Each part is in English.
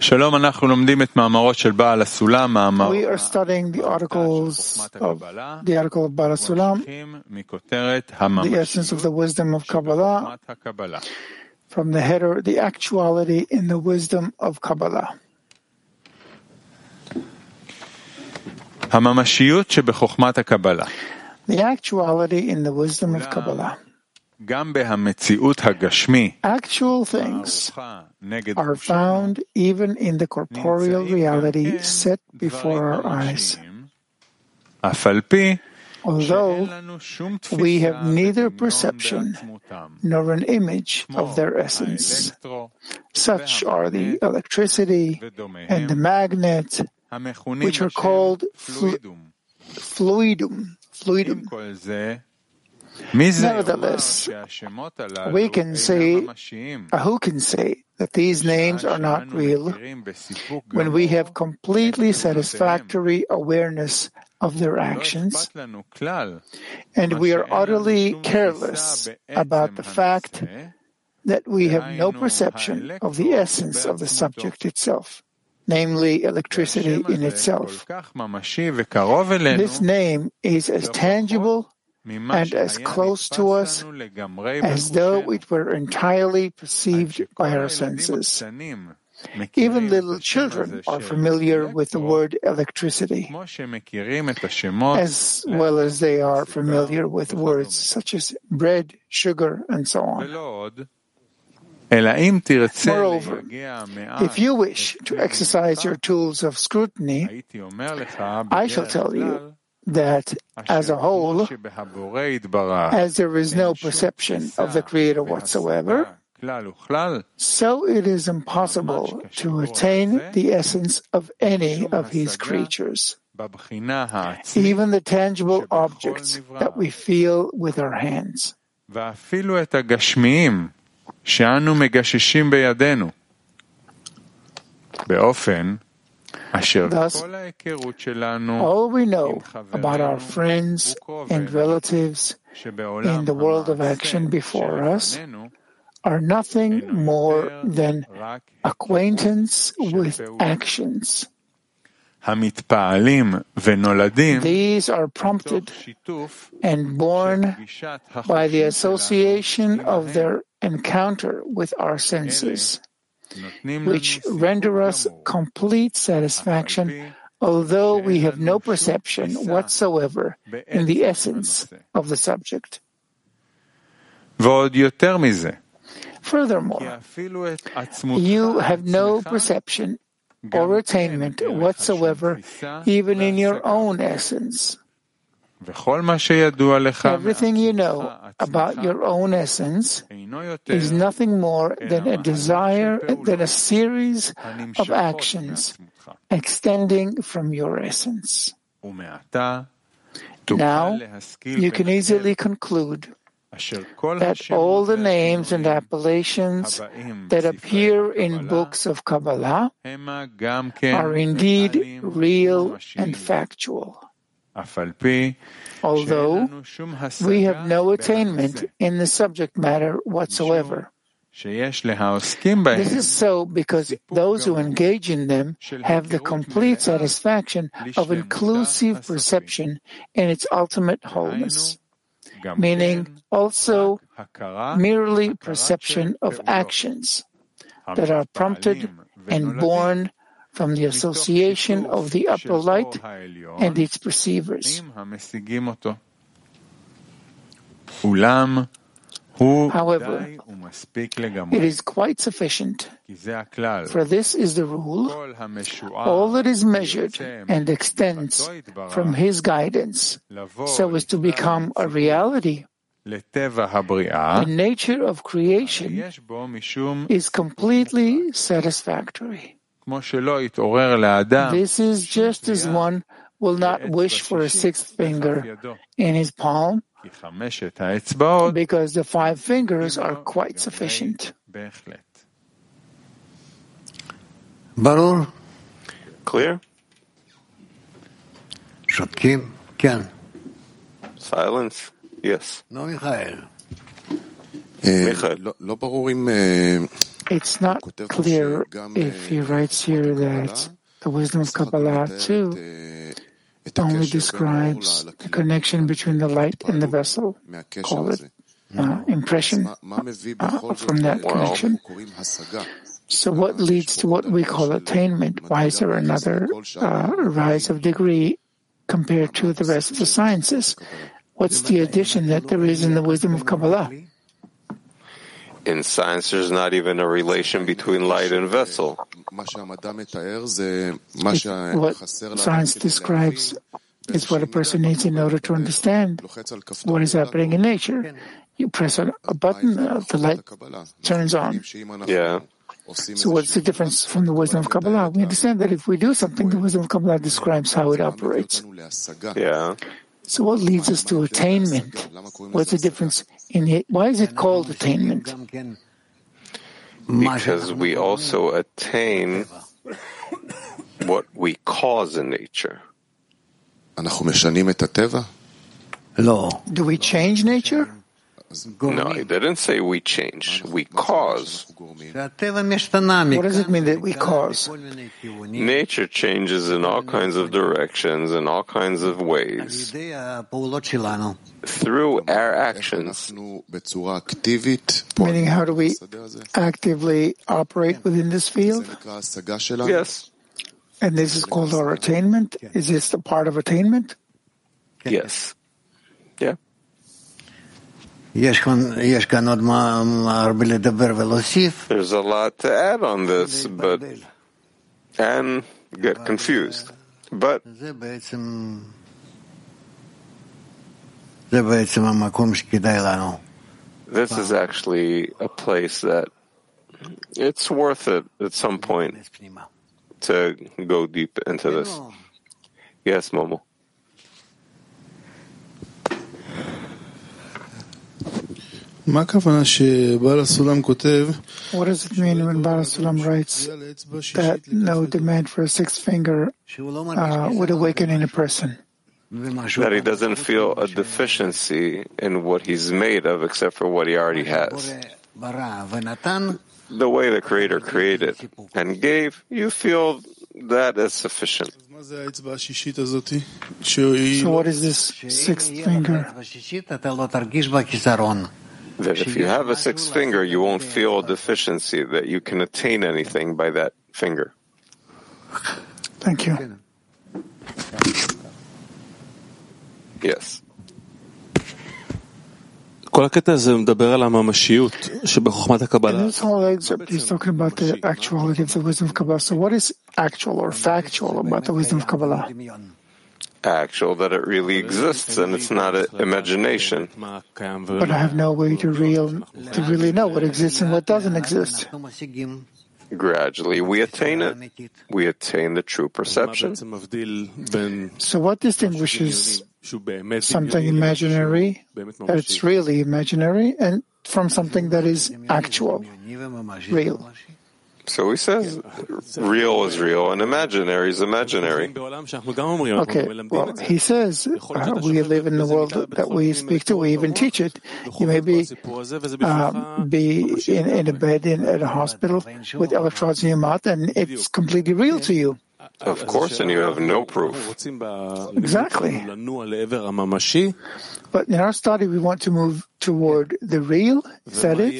שלום, אנחנו לומדים את מאמרות של בעל הסולם, מאמר We are studying the articles of the article of Bala Sulam, ממשיכים מכותרת the essence of the wisdom of Kabbalah, חוכמת הקבלה. from the header, the actuality in the wisdom of Kabbalah. הממשיות שבחוכמת הקבלה, The actuality in the wisdom of Kabbalah. Actual things are found even in the corporeal reality set before our eyes. Although we have neither perception nor an image of their essence, such are the electricity and the magnet, which are called flu- fluidum. fluidum. Nevertheless, we can say, who can say that these names are not real when we have completely satisfactory awareness of their actions, and we are utterly careless about the fact that we have no perception of the essence of the subject itself namely electricity in itself. This name is as tangible and as close to us as though it were entirely perceived by our senses. Even little children are familiar with the word electricity, as well as they are familiar with words such as bread, sugar, and so on. Moreover, if you wish to exercise your tools of scrutiny, I shall tell you that as a whole, as there is no perception of the Creator whatsoever, so it is impossible to attain the essence of any of His creatures, even the tangible objects that we feel with our hands. Thus, all we know about our friends and relatives in the world of action before us are nothing more than acquaintance with actions. These are prompted and born by the association of their encounter with our senses which render us complete satisfaction, although we have no perception whatsoever in the essence of the subject. Furthermore, you have no perception or attainment whatsoever, even in your own essence. Everything you know about your own essence is nothing more than a desire, than a series of actions extending from your essence. Now, you can easily conclude that all the names and appellations that appear in books of Kabbalah are indeed real and factual although we have no attainment in the subject matter whatsoever. This is so because those who engage in them have the complete satisfaction of inclusive perception in its ultimate wholeness, meaning also merely perception of actions that are prompted and born from the association of the upper light and its perceivers. However, it is quite sufficient, for this is the rule. All that is measured and extends from His guidance so as to become a reality. The nature of creation is completely satisfactory. This is just as one will not wish for a sixth finger in his palm because the five fingers are quite sufficient. Barur? Clear? Shotkim? Can. Silence? Yes. No, Michael. Michael. It's not clear if he writes here that the wisdom of Kabbalah too only describes the connection between the light and the vessel. Call it uh, impression uh, from that connection. So what leads to what we call attainment? Why is there another uh, rise of degree compared to the rest of the sciences? What's the addition that there is in the wisdom of Kabbalah? In science, there's not even a relation between light and vessel. What science describes is what a person needs in order to understand what is happening in nature. You press a, a button, uh, the light turns on. Yeah. So what's the difference from the wisdom of Kabbalah? We understand that if we do something, the wisdom of Kabbalah describes how it operates. Yeah. So what leads us to attainment? What's the difference in it? Why is it called attainment? Because we also attain what we cause in nature. Do we change nature? No, he didn't say we change. We cause. What does it mean that we cause? Nature changes in all kinds of directions, in all kinds of ways. Through our actions. Meaning, how do we actively operate within this field? Yes. And this is called our attainment? Is this a part of attainment? Yes. Yeah. There's a lot to add on this, but and get confused. But this is actually a place that it's worth it at some point to go deep into this. Yes, Momo. What does it mean when Baal Sulam writes that no demand for a sixth finger uh, would awaken in a person? That he doesn't feel a deficiency in what he's made of except for what he already has. The way the Creator created and gave, you feel that is sufficient. So what is this sixth finger? That if you have a sixth finger, you won't feel a deficiency, that you can attain anything by that finger. Thank you. Yes. כל הקטע הזה מדבר על הממשיות שבחוכמת In הקבלה. this whole excerpt, he's talking about the actuality of the wisdom of Kabbalah. So what is actual or factual about the wisdom of Kabbalah? Actual, that it really exists and it's not an imagination. But I have no way to real to really know what exists and what doesn't exist. Gradually, we attain it. We attain the true perception. So what distinguishes something imaginary, that it's really imaginary, and from something that is actual, real? So he says, real is real and imaginary is imaginary. Okay, well, he says uh, we live in the world that we speak to, we even teach it. You may be, uh, be in, in a bed in, at a hospital with electrodes in your mouth, and it's completely real to you. Of course, and you have no proof. Exactly. But in our study, we want to move toward the real. Is that it?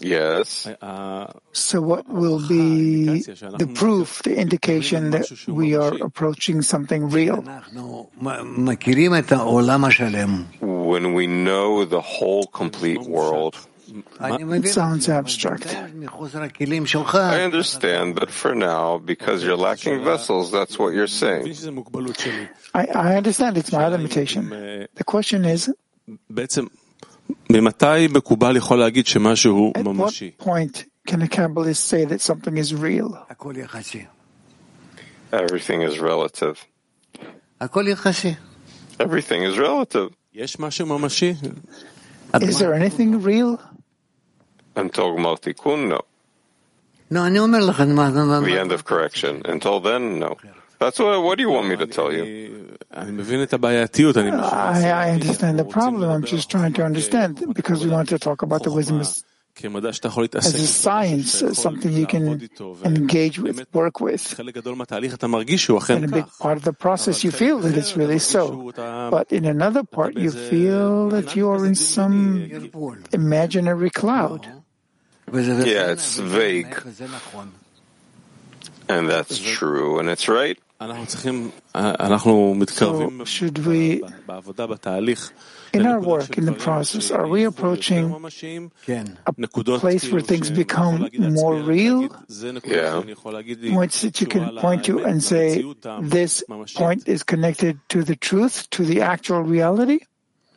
Yes. So what will be the proof, the indication that we are approaching something real? When we know the whole complete world, it sounds abstract. I understand, but for now, because you're lacking vessels, that's what you're saying. I, I understand it's my limitation. The question is, at what point can a Kabbalist say that something is real? Everything is relative. Everything is relative. Is there anything real? until Gmar Tikkun, no. The end of correction. Until then, no. That's what, what do you want me to tell you? Uh, I understand the problem. I'm just trying to understand because we want to talk about the wisdom as, as a science, uh, something you can engage with, work with. and a big part of the process, you feel that it's really so. But in another part, you feel that you are in some imaginary cloud. Yeah, it's vague. And that's true, and it's right. So should we, in our work, in the process, are we approaching a place where things become more real? Yeah. Points that you can point to and say, this point is connected to the truth, to the actual reality?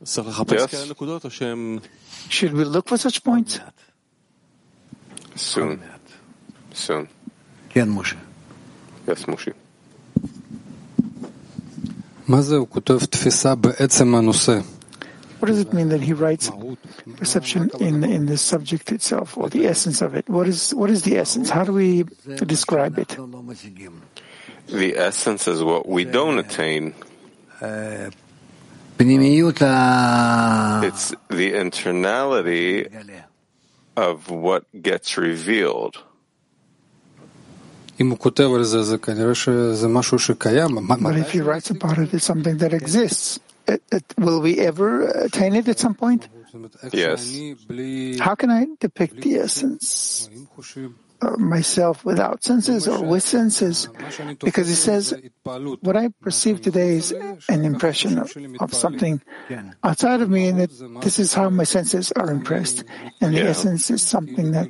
Yes. Should we look for such points? Soon. Soon. כן, משה. Yes, Moshe. מה זה הוא כותב תפיסה בעצם הנושא? What does it mean that he writes perception in in the subject itself, or the essence of it? What is what is the essence? How do we describe it? The essence is what we don't attain. פנימיות ה... It's the internality of what gets revealed. But if he writes about it, it's something that exists. It, it, will we ever attain it at some point? Yes. How can I depict the essence myself without senses or with senses, because he says, what I perceive today is an impression of, of something outside of me, and that this is how my senses are impressed, and the yeah. essence is something that.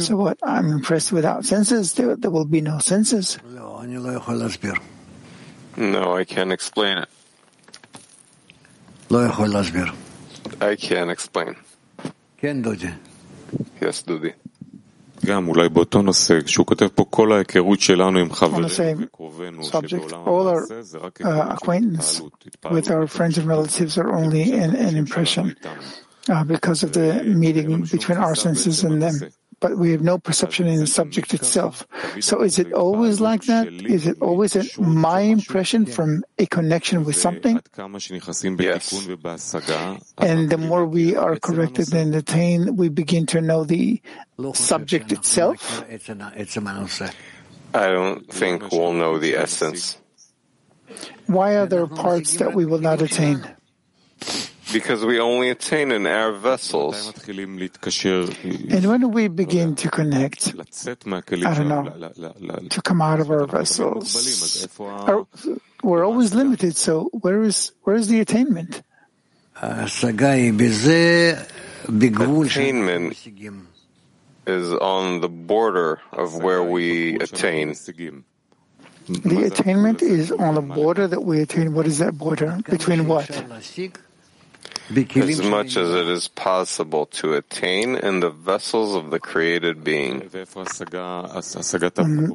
So what? I'm impressed without senses. There, there will be no senses. No, I can't explain it. I can't explain. Yes, Dudi on the same subject, all our uh, acquaintance with our friends and relatives are only an, impression uh, because of the meeting between our senses and them but we have no perception in the subject itself. So is it always like that? Is it always a, my impression from a connection with something? Yes. And the more we are corrected and attained, we begin to know the subject itself. I don't think we'll know the essence. Why are there parts that we will not attain? because we only attain in our vessels. And when we begin to connect, I don't know, to come out of our vessels, we're always limited. So where is where is the attainment? Attainment is on the border of where we attain. The attainment is on the border that we attain. What is that border? Between what? as much as it is possible to attain in the vessels of the created being. Mm,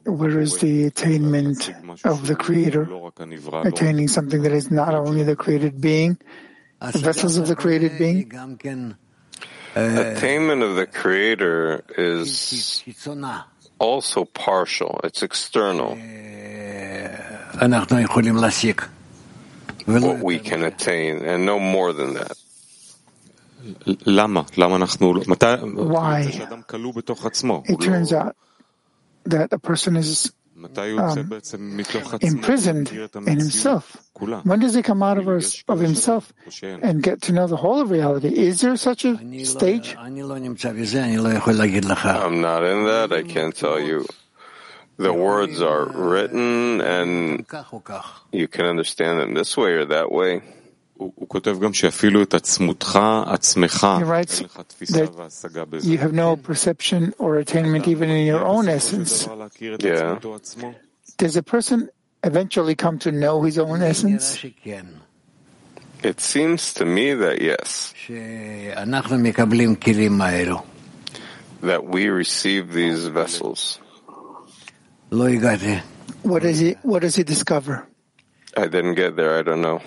where is the attainment of the Creator? Attaining something that is not only the created being, the vessels of the created being? Attainment of the Creator is also partial, it's external what we can attain, and no more than that. Why? It turns out that a person is um, imprisoned in himself. When does he come out of, her, of himself and get to know the whole of reality? Is there such a stage? I'm not in that, I can't tell you the words are written and you can understand them this way or that way. He writes that you have no perception or attainment even in your own essence. Yeah. Does a person eventually come to know his own essence? It seems to me that yes. That we receive these vessels. What does he What does he discover? I didn't get there. I don't know.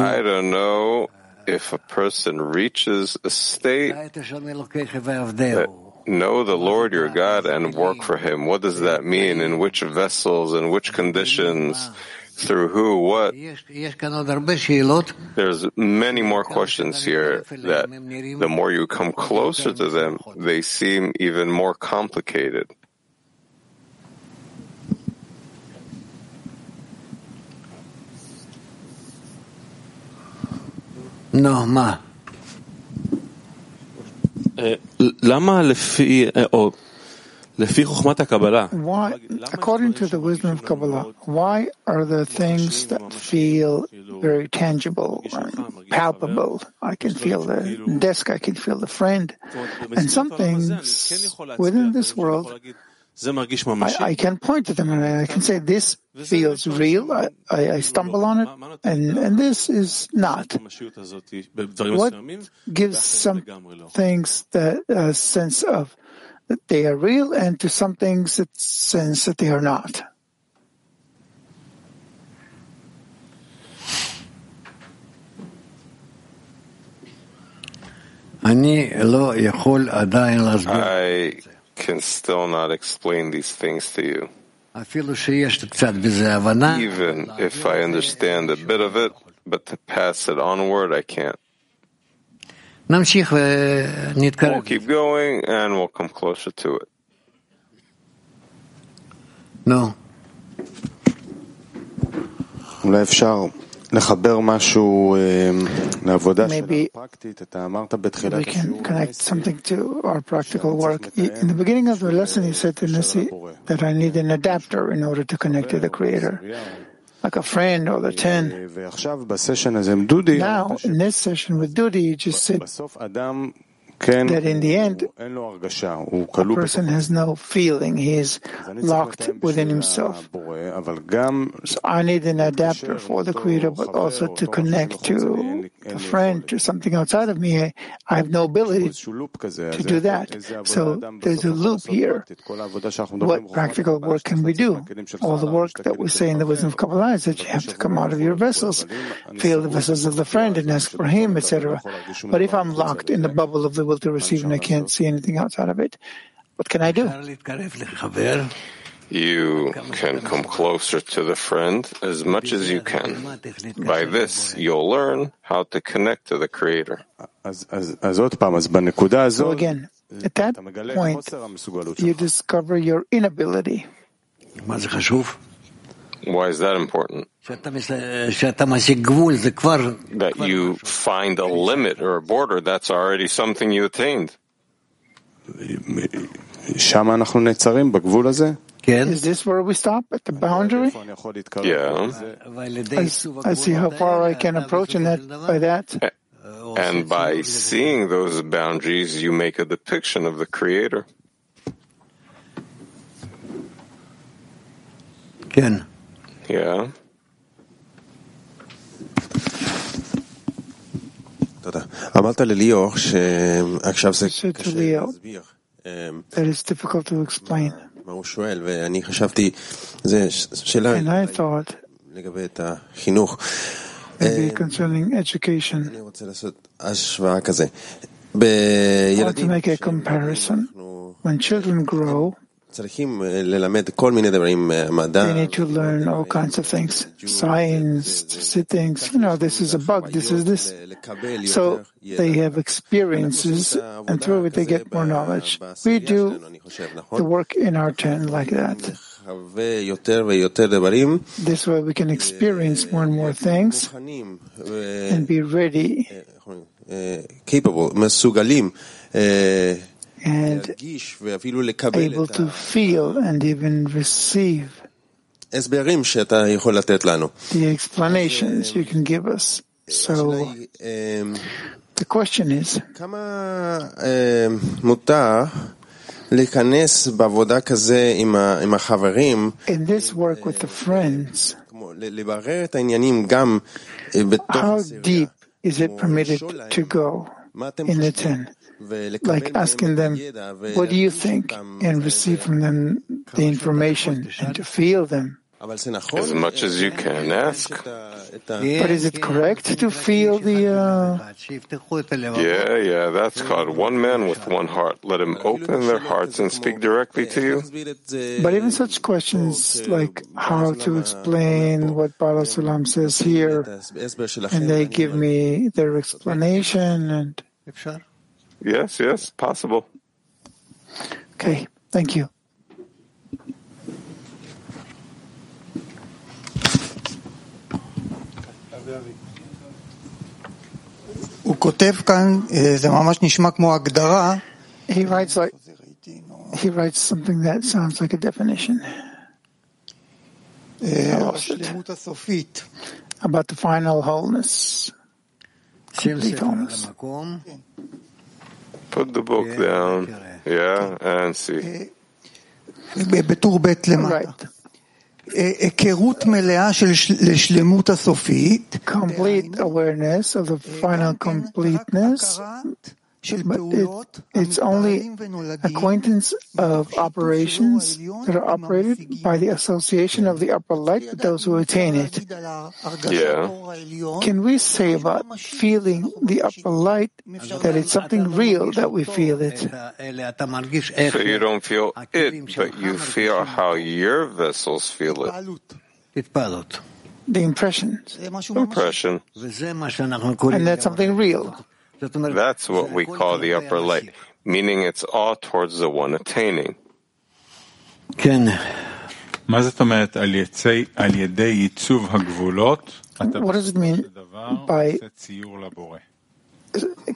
I don't know if a person reaches a state that know the Lord your God and work for Him. What does that mean? In which vessels? In which conditions? through who, what. There's many more questions here that the more you come closer to them, they seem even more complicated. No, מה? למה לפי, או לפי חוכמת הקבלה, why, according to the wisdom of Kabbalah, why are the things that feel very tangible, palpable? I can feel the desk, I can feel the friend, and some things within this world I, I, can point to them and I can say this feels real. I, I, I, stumble on it, and and this is not. What gives some things that uh, sense of that they are real, and to some things it sense that they are not. I can still not explain these things to you. Even if I understand a bit of it, but to pass it onward, I can't. We'll keep going and we'll come closer to it. No. אולי אפשר לחבר משהו לעבודה הפרקטית. אתה אמרת בתחילת השיעור. connect something to our practical work. In the beginning of the lesson, you said to Nisi that I need an adapter in order to connect to the Creator. Like a friend or the ten. Now, in this session with Dudi, you just said that in the end, a person has no feeling. He is locked within himself. So I need an adapter for the Creator, but also to connect to a friend, to something outside of me. I have no ability to do that. So there's a loop here. What practical work can we do? All the work that we say in the wisdom of Kabbalah is that you have to come out of your vessels, feel the vessels of the friend and ask for him, etc. But if I'm locked in the bubble of the will to receive and I can't see anything outside of it. What can I do? You can come closer to the friend as much as you can. By this, you'll learn how to connect to the Creator. So again, at that point, you discover your inability. Why is that important? That you find a limit or a border, that's already something you attained. Is this where we stop at the boundary? Yeah. I, I see how far I can approach in that by that. And by seeing those boundaries, you make a depiction of the Creator. Again. Yeah. You difficult to explain. And I thought, maybe concerning education, I want to make a comparison. When children grow, they need to learn all kinds of things, science, sittings, you know, this is a bug, this is this. So they have experiences, and through it they get more knowledge. We do the work in our turn like that. This way we can experience more and more things and be ready. Capable, and able to feel and even receive the explanations you can give us. So the question is, in this work with the friends, how deep is it permitted to go in the ten? Like asking them, what do you think? And receive from them the information and to feel them As much as you can ask. But is it correct to feel the... Uh... Yeah, yeah, that's called one man with one heart. Let him open their hearts and speak directly to you. But even such questions like how to explain what Baal HaSulam says here, and they give me their explanation and... Yes, yes, possible. Okay, thank you. He writes like he writes something that sounds like a definition. About the final wholeness. Complete wholeness. Put the book down, yeah, and see. בטור ב' למטה. היכרות מלאה של לשלמות הסופית. Complete awareness of the final completeness. But it, it's only acquaintance of operations that are operated by the association of the upper light with those who attain it. Yeah. Can we say about feeling the upper light that it's something real that we feel it? So you don't feel it, but you feel how your vessels feel it. The impressions. Impression. And that's something real. That's what we call the upper light, meaning it's all towards the one attaining. מה זאת אומרת על ידי ייצוב הגבולות? What does it mean by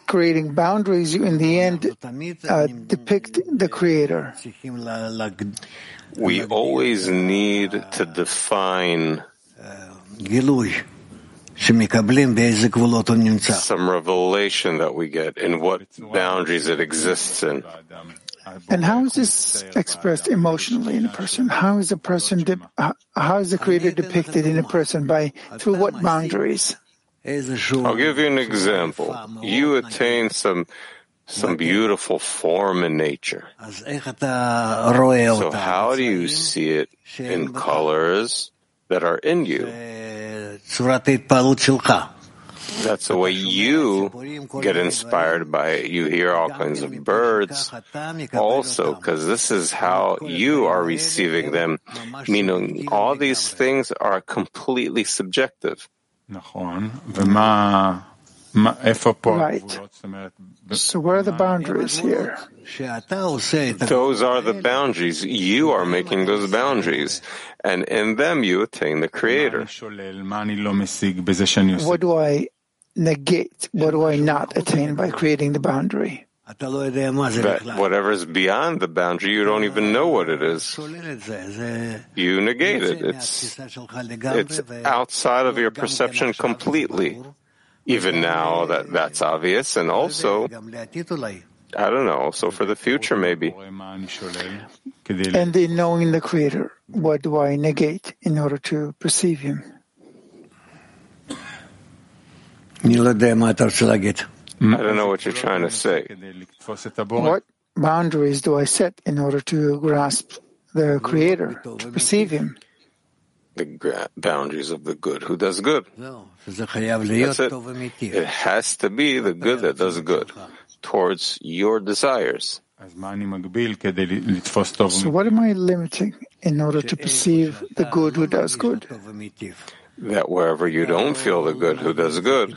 creating boundaries? You, in the end, uh, depict the Creator. We always need to define some revelation that we get in what boundaries it exists in. And how is this expressed emotionally in a person? How is a person, de- how is the Creator depicted in a person? By through what boundaries? I'll give you an example. You attain some some beautiful form in nature. So how do you see it in colors that are in you? That's the way you get inspired by it. You hear all kinds of birds also, because this is how you are receiving them, meaning all these things are completely subjective. Right. So where are the boundaries here? Those are the boundaries. You are making those boundaries. And in them you attain the Creator. What do I negate? What do I not attain by creating the boundary? That whatever is beyond the boundary, you don't even know what it is. You negate it. It's, it's outside of your perception completely. Even now that that's obvious, and also, I don't know, so for the future maybe. And in knowing the Creator, what do I negate in order to perceive Him? I don't know what you're trying to say. What boundaries do I set in order to grasp the Creator, to perceive Him? The boundaries of the good who does good. That's it. It has to be the good that does good towards your desires. So what am I limiting in order to perceive the good who does good? That wherever you don't feel the good who does good,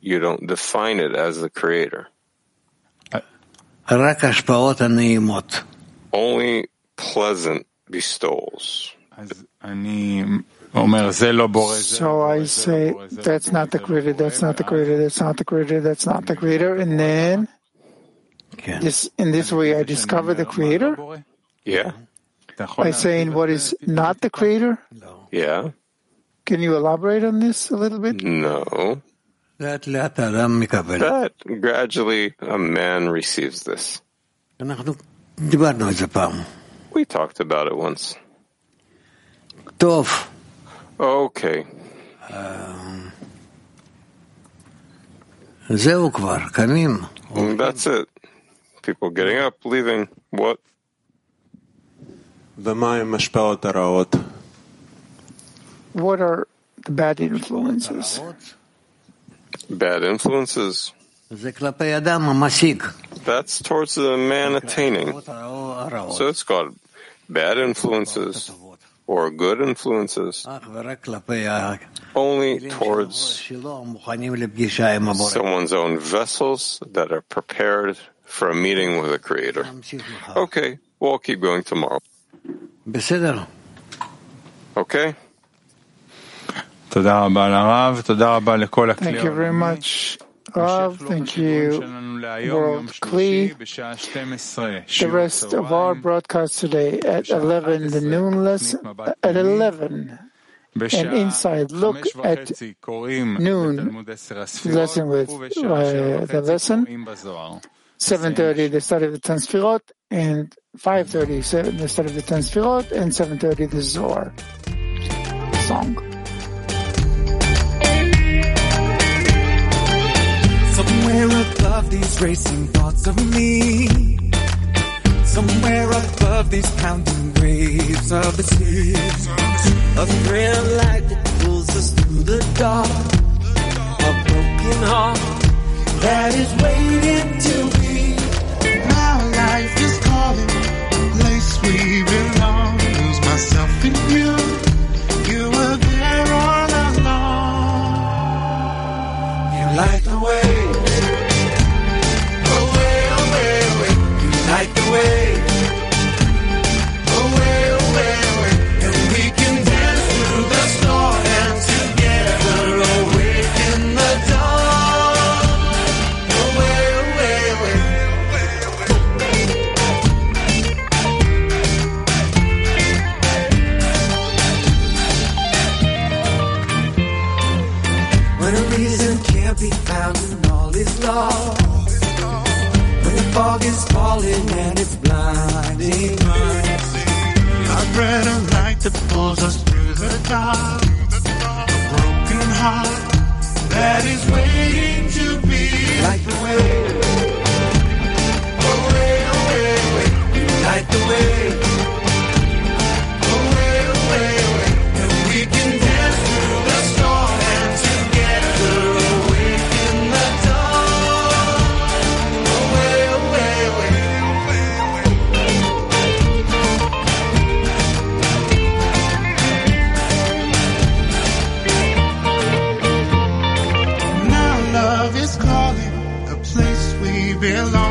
you don't define it as the creator. Only pleasant bestowals. So I say, that's not the creator, that's not the creator, that's not the creator, that's not the creator, and then this, in this way I discover the creator? Yeah. By saying what is not the creator? Yeah. Can you elaborate on this a little bit? No. That gradually a man receives this. We talked about it once. Okay. That's it. People getting up, leaving. What? what are the bad influences? Bad influences. That's towards the man attaining. So it's called bad influences or good influences only towards someone's own vessels that are prepared for a meeting with the Creator. Okay, we'll keep going tomorrow. Okay? Thank you very much. Rav, thank you, World Kli. The rest of our broadcast today at 11, the noon lesson, at 11, and inside, look at noon lesson with uh, the lesson, 7.30 the study of the Ten Sfirot, and 5.30 the study of the Ten Sfirot, and 7.30 the Zohar song. Above these racing thoughts of me. Somewhere above these pounding waves of the sea. A thrill light that pulls us through the dark. A broken heart that is waiting to be. My life is calling, place we belong. Lose myself in. You Away, belong.